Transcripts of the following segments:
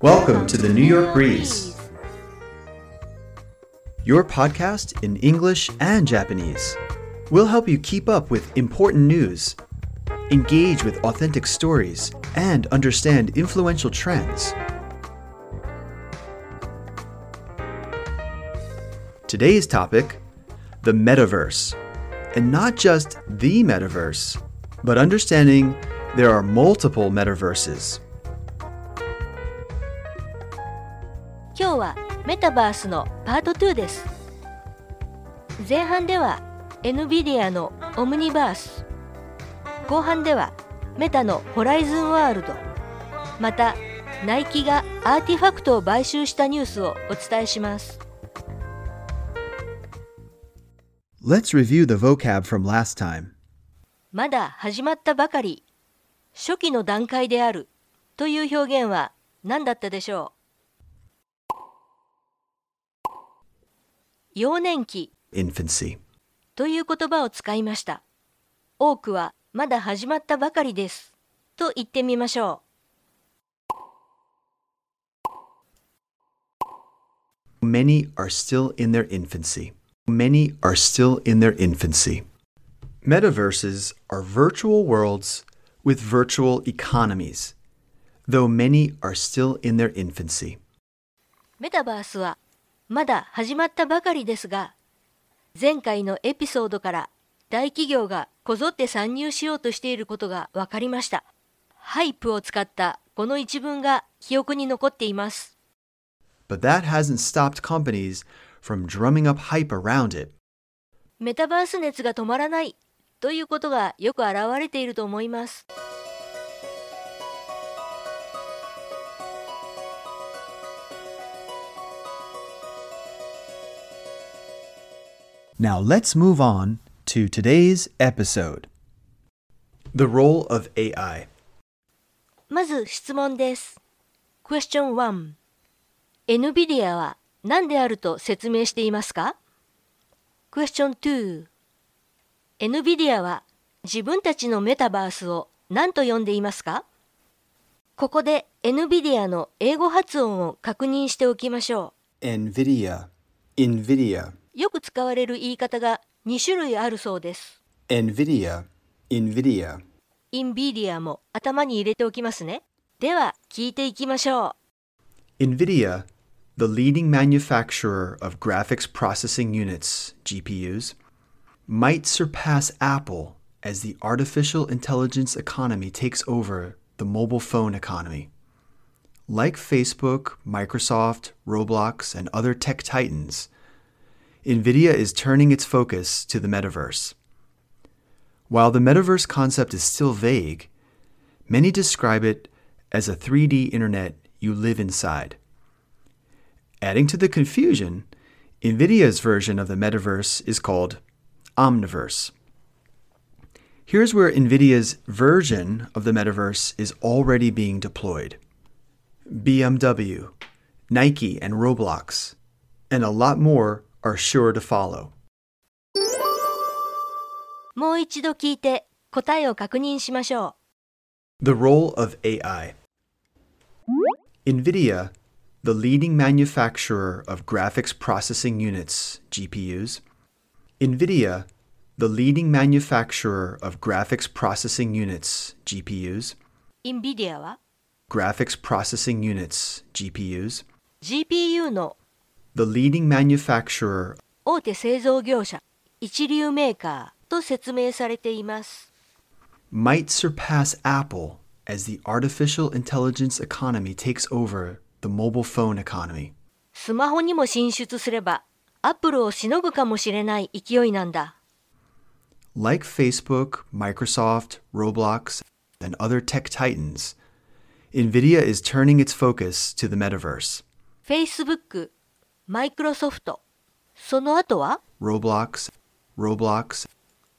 Welcome to the New York Breeze, your podcast in English and Japanese. We'll help you keep up with important news, engage with authentic stories, and understand influential trends. Today's topic the metaverse. And not just the metaverse, but understanding there are multiple metaverses. タバースのパート2です。前半では NVIDIA のオムニバース。後半ではメタのホライズンワールド。またナイキがアーティファクトを買収したニュースをお伝えします。Let's review the vocab from last time. まだ始まったばかり。初期の段階である。という表現は何だったでしょう？幼年期 Infancy. という言葉を使いました多くはまだ始まったばかりですと言ってみましょ Many are still in their infancy. Many are still in their infancy. Metaverses are virtual worlds with virtual economies, though many are still in their infancy. うメタバースはまだ始まったばかりですが前回のエピソードから大企業がこぞって参入しようとしていることが分かりましたハイプを使ったこの一文が記憶に残っています But that hasn't stopped companies from drumming up hype around it. メタバース熱が止まらないということがよく表れていると思います。Now let's move on to today's episode. The role of AI. まず質問です。Question 1 NVIDIA は何であると説明していますか ?Question 2 NVIDIA は自分たちのメタバースを何と呼んでいますかここで NVIDIA の英語発音を確認しておきましょ NVIDIA. NVIDIA. う。よく使われる言い方が2種類あるそうです。 NVIDIA. NVIDIA. インビディアも頭に入れておきますね。では聞いていきましょう。 NVIDIA, the leading manufacturer of graphics processing units, GPUs, might surpass Apple as the artificial intelligence economy takes over the mobile phone economy. Like Facebook, Microsoft, Roblox, and other tech titans, NVIDIA is turning its focus to the metaverse. While the metaverse concept is still vague, many describe it as a 3D internet you live inside. Adding to the confusion, NVIDIA's version of the metaverse is called Omniverse. Here's where NVIDIA's version of the metaverse is already being deployed BMW, Nike, and Roblox, and a lot more are sure to follow. もう一度聞いて答えを確認しましょ The role of AI. NVIDIA, the leading manufacturer of graphics processing units, GPUs. NVIDIA, the leading manufacturer of graphics processing units, GPUs. う。インビディアは Graphics processing units, GPUs. GPU の The leading manufacturer 大手製造業者、一流メーカーと説明されています。 might surpass Apple as the artificial intelligence economy takes over the mobile phone economy. スマホにも進出すれば、アップルをしのぐかもしれない勢いなんだ。 Like Facebook, Microsoft, Roblox, and other tech titans, NVIDIA is turning its focus to the metaverse. Facebook、 マイクロソフト、その後は？Roblox, Roblox,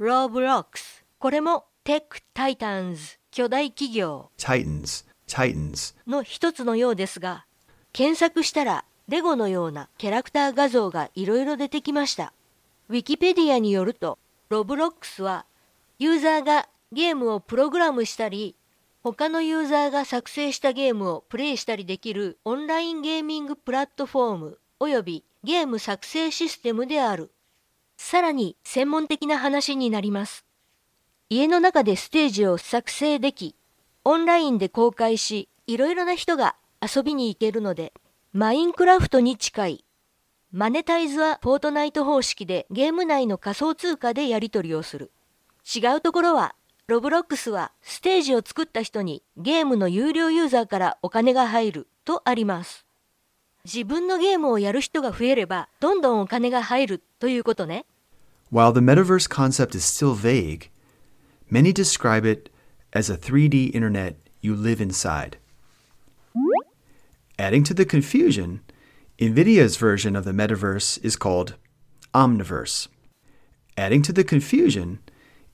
Roblox。これもテックタイタンズ、巨大企業。Titans, Titans, の一つのようですが、検索したらレゴのようなキャラクター画像がいろいろ出てきました。ウィキペディアによると、ロブロックスはユーザーがゲームをプログラムしたり、他のユーザーが作成したゲームをプレイしたりできるオンラインゲーミングプラットフォームおよびゲーム作成システムである。さらに専門的な話になります。家の中でステージを作成でき、オンラインで公開し、いろいろな人が遊びに行けるので、マインクラフトに近い。マネタイズはフォートナイト方式でゲーム内の仮想通貨でやり取りをする。違うところは、ロブロックスはステージを作った人にゲームの有料ユーザーからお金が入るとあります。自分のゲームをやる人が増えれば、どんどんお金が入るということね。While the metaverse concept is still vague, many describe it as a 3D internet you live inside. Adding to the confusion, NVIDIA's version of the metaverse is called Omniverse. Adding to the confusion,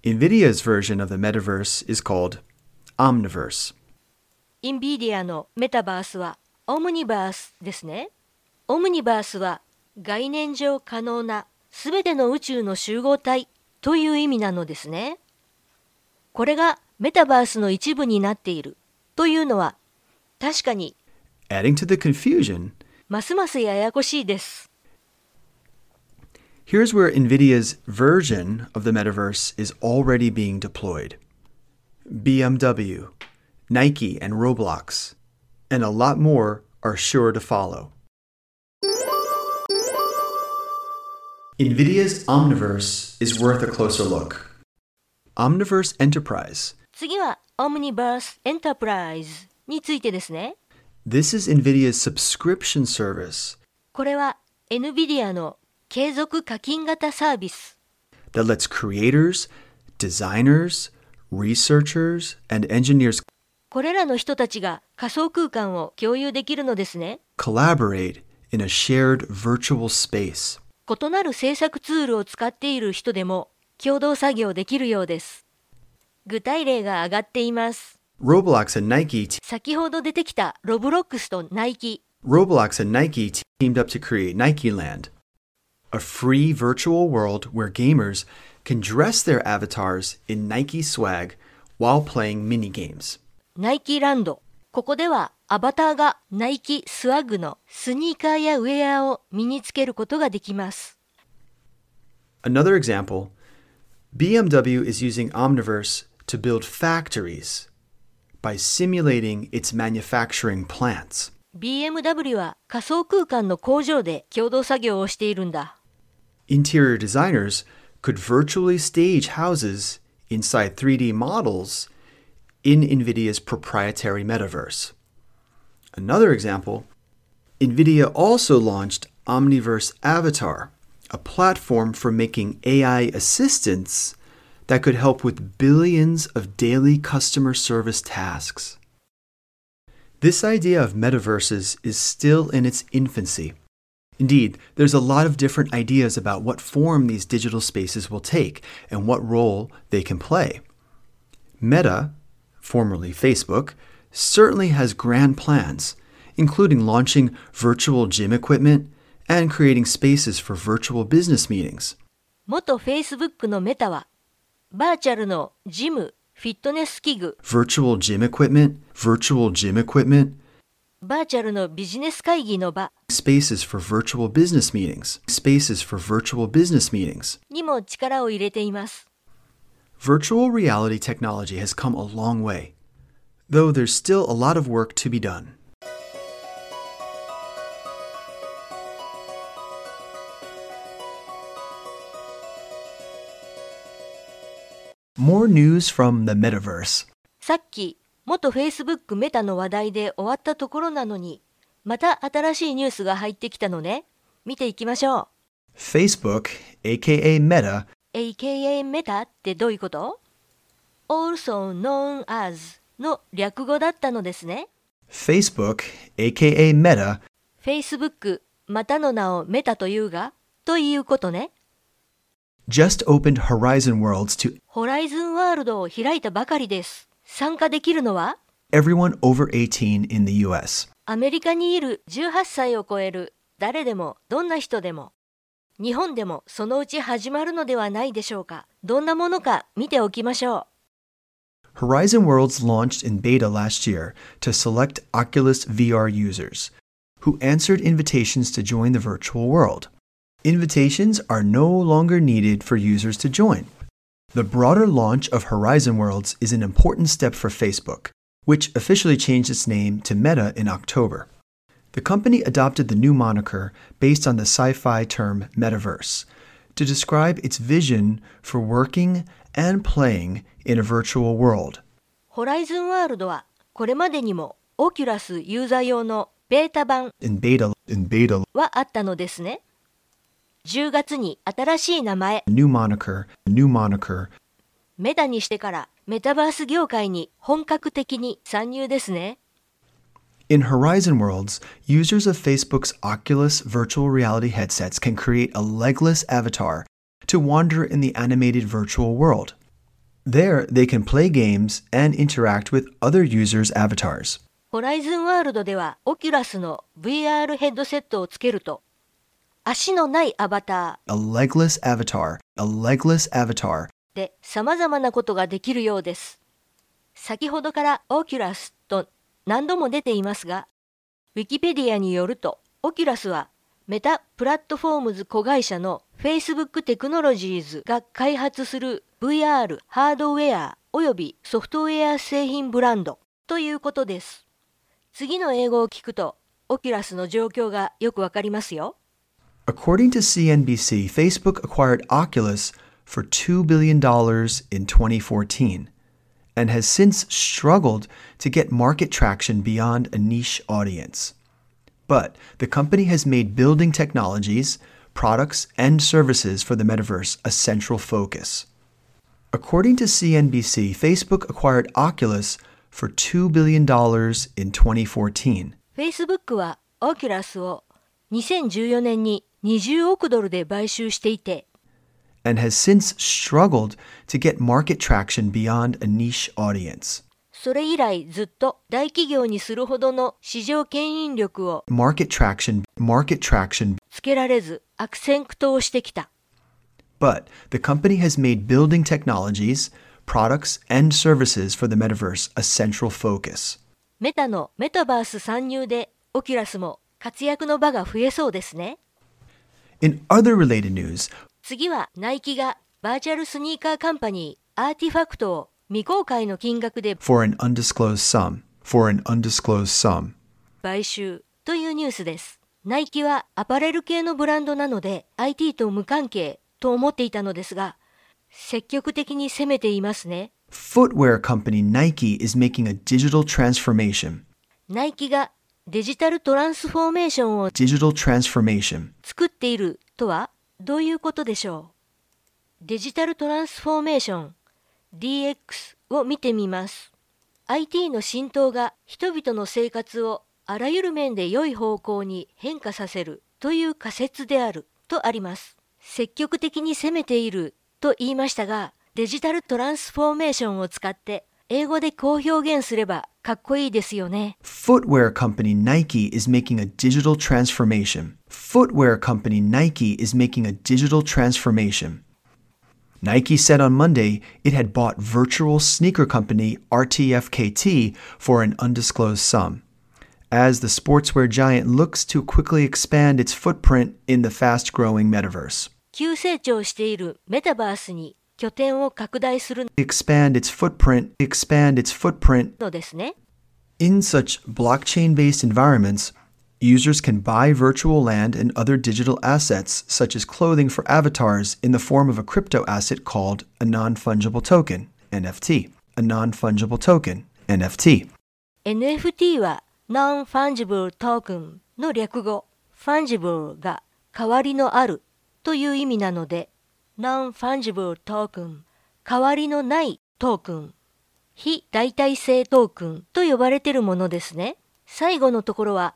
NVIDIA's version of the metaverse is called Omniverse. NVIDIA のメタバースはオムニバースですね。オムニバースは概念上可能なすべての宇宙の集合体という意味なのですね。これがメタバースの一部になっているというのは確かに Adding to the confusion, ますますややこしいです。Here's where NVIDIA's version of the metaverse is already being deployed. BMW, Nike, and Roblox and a lot more are sure to follow. NVIDIA's Omniverse is worth a closer look. Omniverse Enterprise. 次は Omniverse Enterprise についてですね。This is NVIDIA's subscription service. これは NVIDIA の継続課金型サービス that lets creators, designers, researchers, and engineers これらの人たちが仮想空間を共有できるのですね。collaborate in a shared virtual space. 異なる制作ツールを使っている人でも共同作業できるようです。具体例が挙がっています。Roblox and Nike 先ほど出てきたロブロックスとナイキ。Roblox and Nike teamed up to create Nike Land, a free virtual world where gamers can dress their avatars in Nike swag while playing mini games. ナイキランド。ここではアバターがナイキスワッグのスニーカーやウェアを身につけることができます。Another example BMW is using Omniverse to build factories by simulating its manufacturing plants. BMW は仮想空間の工場で共同作業をしているんだ。Interior designers could virtually stage houses inside 3D models in NVIDIA's proprietary metaverse. Another example NVIDIA also launched Omniverse Avatar, a platform for making AI assistants that could help with billions of daily customer service tasks. This idea of metaverses is still in its infancy. Indeed, there's a lot of different ideas about what form these digital spaces will take and what role they can play. Meta, formerly Facebook, certainly has grand plans, including launching virtual gym equipment and creating spaces for virtual business meetings. 元 Facebook のメタは、バーチャルのジム、フィットネス器具、virtual gym equipment, virtual gym equipment, バーチャルのビジネス会議の場 spaces for virtual business meetings, spaces for virtual business meetings. にも力を入れています。 Virtual reality technology has come a long way, though there's still a lot of work to be done. More news from the metaverse. さっき元 Facebook メタの話題で終わったところなのにまた新しいニュースが入ってきたのね見ていきましょう Facebook, aka Meta, AKA メタってどういうこと ?also known as の略語だったのですね。Facebook, aka Meta, Facebook またの名をメタというがということね。just opened Horizon Worlds to ホライズンワールドを開いたばかりです。参加できるのは？everyone over 18 in the US. アメリカにいる18歳を超える誰でもどんな人でも日本でもそのうち始まるのではないでしょうか。どんなものか見ておきましょ Horizon Worlds launched in beta last year to select Oculus VR users who answered invitations to join the virtual world. Invitations are no longer needed for users to join. The broader launch of Horizon Worlds is an important step for Facebook, which officially changed its name to Meta in October. The company adopted the new moniker based on the sci fi term metaverse to describe its vision for working and playing in a virtual world. ホライズンワールドはこれまでにもオキュラスユーザー用のベータ版 In beta, in beta, はあったのですね。10月に新しい名前 new moniker, new moniker, メタにしてからメタバース業界に本格的に参入ですね。 In Horizon Worlds, users of Facebook's Oculus virtual reality headsets can create a legless avatar to wander in the animated virtual world. There, they can play games and interact with other users' avatars. ホライズンワールドではオキュラスの VR ヘッドセットをつけると足のないアバタ A legless avatar, a legless avatar ーで様々なことができるようです。先ほどからオキュラスと 何度も出ていますが、ウィキペディアによると、オキュラスはメタプラットフォームズ子会社の Facebook テクノロジーズが開発する VR ハードウェアおよびソフトウェア製品ブランドということです。次の英語を聞くと、オキュラスの状況がよくわかりますよ。According to CNBC, Facebook acquired Oculus for $2 billion in 2014 and has since struggled to get market traction beyond a niche audience. But the company has made building technologies, products, and services for the metaverse a central focus. According to CNBC, Facebook acquired Oculus for $2 billion in 2014 Facebook はオキュラスを2014年に20億ドルで買収していて、 and has since struggled to get market traction beyond a niche audience. それ以来ずっと大企業にするほどの市場牽引力を Market traction, market traction, つけられず悪戦苦闘してきた。 but the company has made building technologies, products, and services for the metaverse a central focus. メタのメタバース参入でオキュラスも活躍の場が増えそうですね。 In other related news, 次はナイキがバーチャルスニーカーカンパニーアーティファクトを未公開の金額で for an undisclosed sum, for an undisclosed sum, 買収というニュースです。ナイキはアパレル系のブランドなので IT と無関係と思っていたのですが、積極的に攻めていますね。footwear company Nike is making a digital transformation. ナイキがデジタルトランスフォーメーションを Digital transformation. 作っているとは？どういうことでしょう？デジタルトランスフォーメーション DX を見てみます。IT の浸透が人々の生活をあらゆる面で良い方向に変化させるという仮説であるとあります。積極的に攻めていると言いましたが、デジタルトランスフォーメーションを使って英語でこう表現すればかっこいいですよね。 Footwear company Nike is making a digital transformation. Footwear company Nike is making a digital transformation. Nike said on Monday it had bought virtual sneaker company RTFKT for an undisclosed sum. As the sportswear giant looks to quickly expand its footprint in the fast growing metaverse. 急成長しているメタバースに 拠点を拡大する Expand its footprint, expand its footprint のですね。 In such blockchain based environments, users can buy virtual land and other digital assets, such as clothing for avatars, in the form of a crypto asset called a non fungible token, NFT. A non fungible token, NFT. NFT は Non-Fungible Token の略語 Fungible が代わりのあるという意味なので ノンファンジブルトークン代わりのないトークン非代替性トークンと呼ばれているものですね。最後のところは。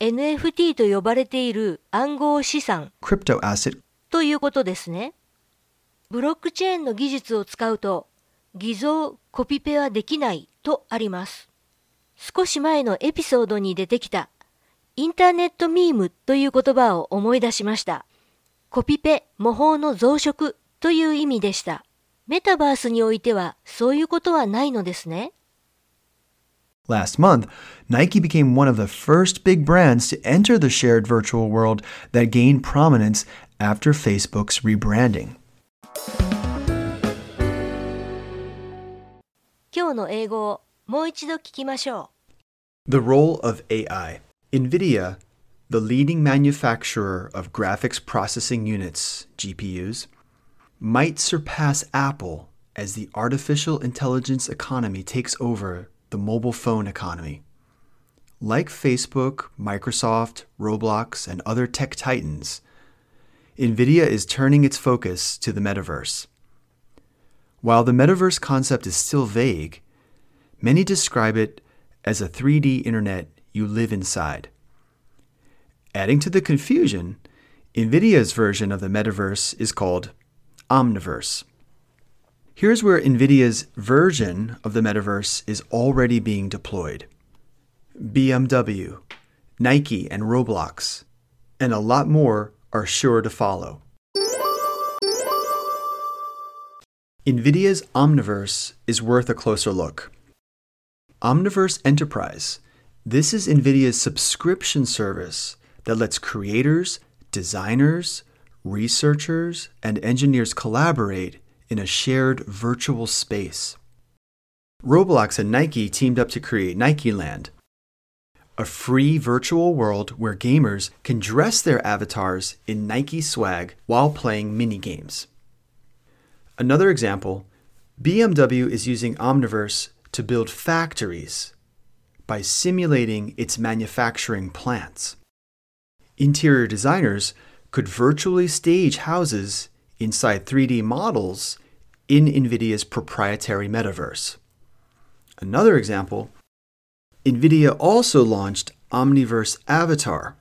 NFT と呼ばれている暗号資産。ということですね。ブロックチェーンの技術を使うと偽造コピペはできないとあります。少し前のエピソードに出てきたインターネットミームという言葉を思い出しました。コピペ、模倣の増殖という意味でした。メタバースにおいてはそういうことはないのですね。Last month, Nike became one of the first big brands to enter the shared virtual world that gained prominence after Facebook's rebranding. 今日の英語をもう一度聞きましょ The role of AI. NVIDIA, the leading manufacturer of graphics processing units, GPUs, might surpass Apple as the artificial intelligence economy takes over the mobile phone economy. Like Facebook, Microsoft, Roblox, and other tech titans, NVIDIA is turning its focus to the metaverse. While the metaverse concept is still vague, many describe it as a 3D internet you live inside. Adding to the confusion, NVIDIA's version of the metaverse is called Omniverse. Here's where NVIDIA's version of the metaverse is already being deployed BMW, Nike, and Roblox, and a lot more are sure to follow. NVIDIA's Omniverse is worth a closer look. Omniverse Enterprise. This is NVIDIA's subscription service that lets creators, designers, researchers, and engineers collaborate in a shared virtual space. Roblox and Nike teamed up to create Nike Land, a free virtual world where gamers can dress their avatars in Nike swag while playing mini games. Another example BMW is using Omniverse to build factories by simulating its manufacturing plants. Interior designers could virtually stage houses inside 3D models in NVIDIA's proprietary metaverse. Another example NVIDIA also launched Omniverse Avatar,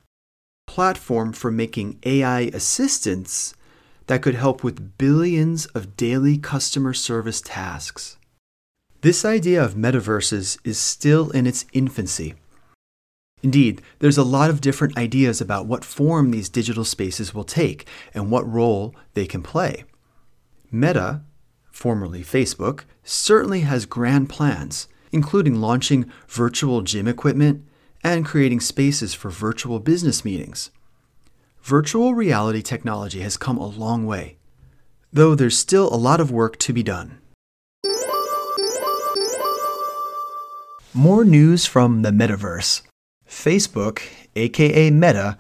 platform for making AI assistants that could help with billions of daily customer service tasks. This idea of metaverses is still in its infancy. Indeed, there's a lot of different ideas about what form these digital spaces will take and what role they can play. Meta, formerly Facebook, certainly has grand plans, including launching virtual gym equipment and creating spaces for virtual business meetings. Virtual reality technology has come a long way, though there's still a lot of work to be done. More news from the metaverse. Facebook, aka Meta,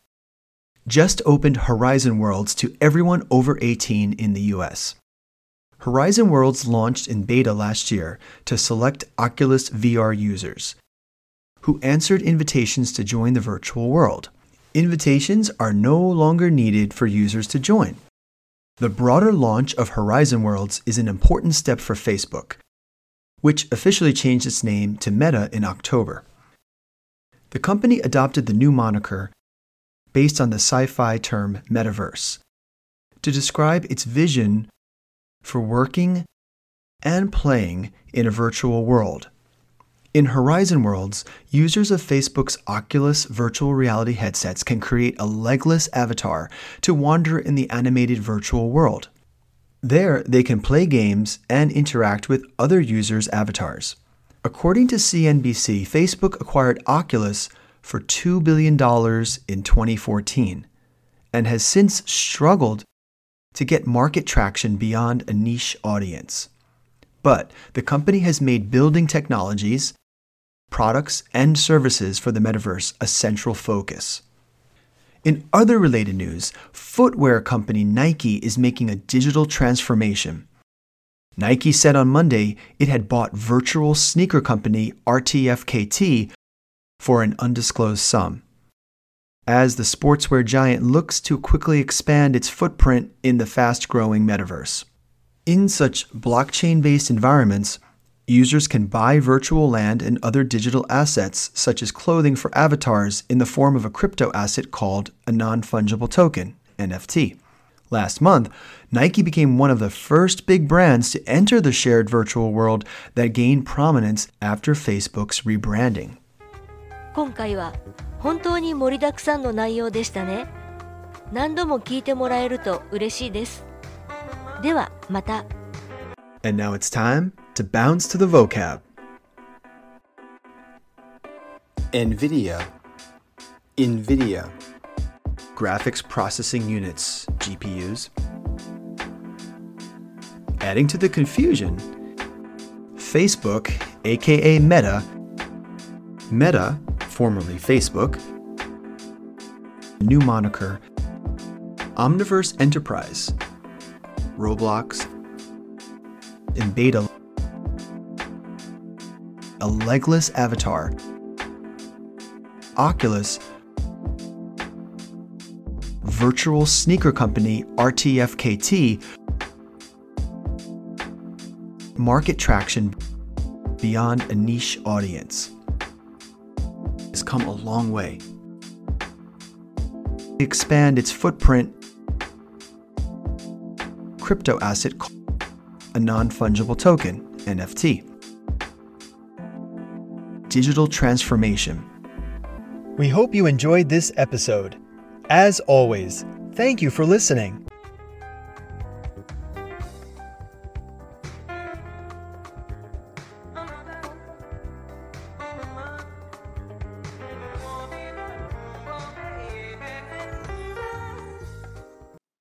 just opened Horizon Worlds to everyone over 18 in the US. Horizon Worlds launched in beta last year to select Oculus VR users who answered invitations to join the virtual world. Invitations are no longer needed for users to join. The broader launch of Horizon Worlds is an important step for Facebook, which officially changed its name to Meta in October. The company adopted the new moniker based on the sci fi term metaverse to describe its vision for working and playing in a virtual world. In Horizon Worlds, users of Facebook's Oculus virtual reality headsets can create a legless avatar to wander in the animated virtual world. There, they can play games and interact with other users' avatars. According to CNBC, Facebook acquired Oculus for $2 billion in 2014 and has since struggled to get market traction beyond a niche audience. But the company has made building technologies, products, and services for the metaverse a central focus. In other related news, footwear company Nike is making a digital transformation. Nike said on Monday it had bought virtual sneaker company RTFKT for an undisclosed sum. As the sportswear giant looks to quickly expand its footprint in the fast growing metaverse. In such blockchain based environments, users can buy virtual land and other digital assets, such as clothing for avatars, in the form of a crypto asset called a non fungible token, NFT. Last month, Nike became one of the first big brands to enter the shared virtual world that gained prominence after Facebook's rebranding. 今回は本当に盛りだくさんの内容でしたね。何度も聞いてもらえると嬉しいです。ではまた。And now it's time to bounce to the vocab. NVIDIA. NVIDIA. Graphics Processing Units GPUs Adding to the confusion, Facebook, aka Meta, Meta, formerly Facebook, new moniker, Omniverse Enterprise, Roblox, in beta, a legless avatar, Oculus, virtual sneaker company RTFKT, market traction beyond a niche audience. Has come a long way. Expand its footprint. Crypto asset, a non fungible token, NFT. Digital transformation. We hope you enjoyed this episode. As always, thank you for listening.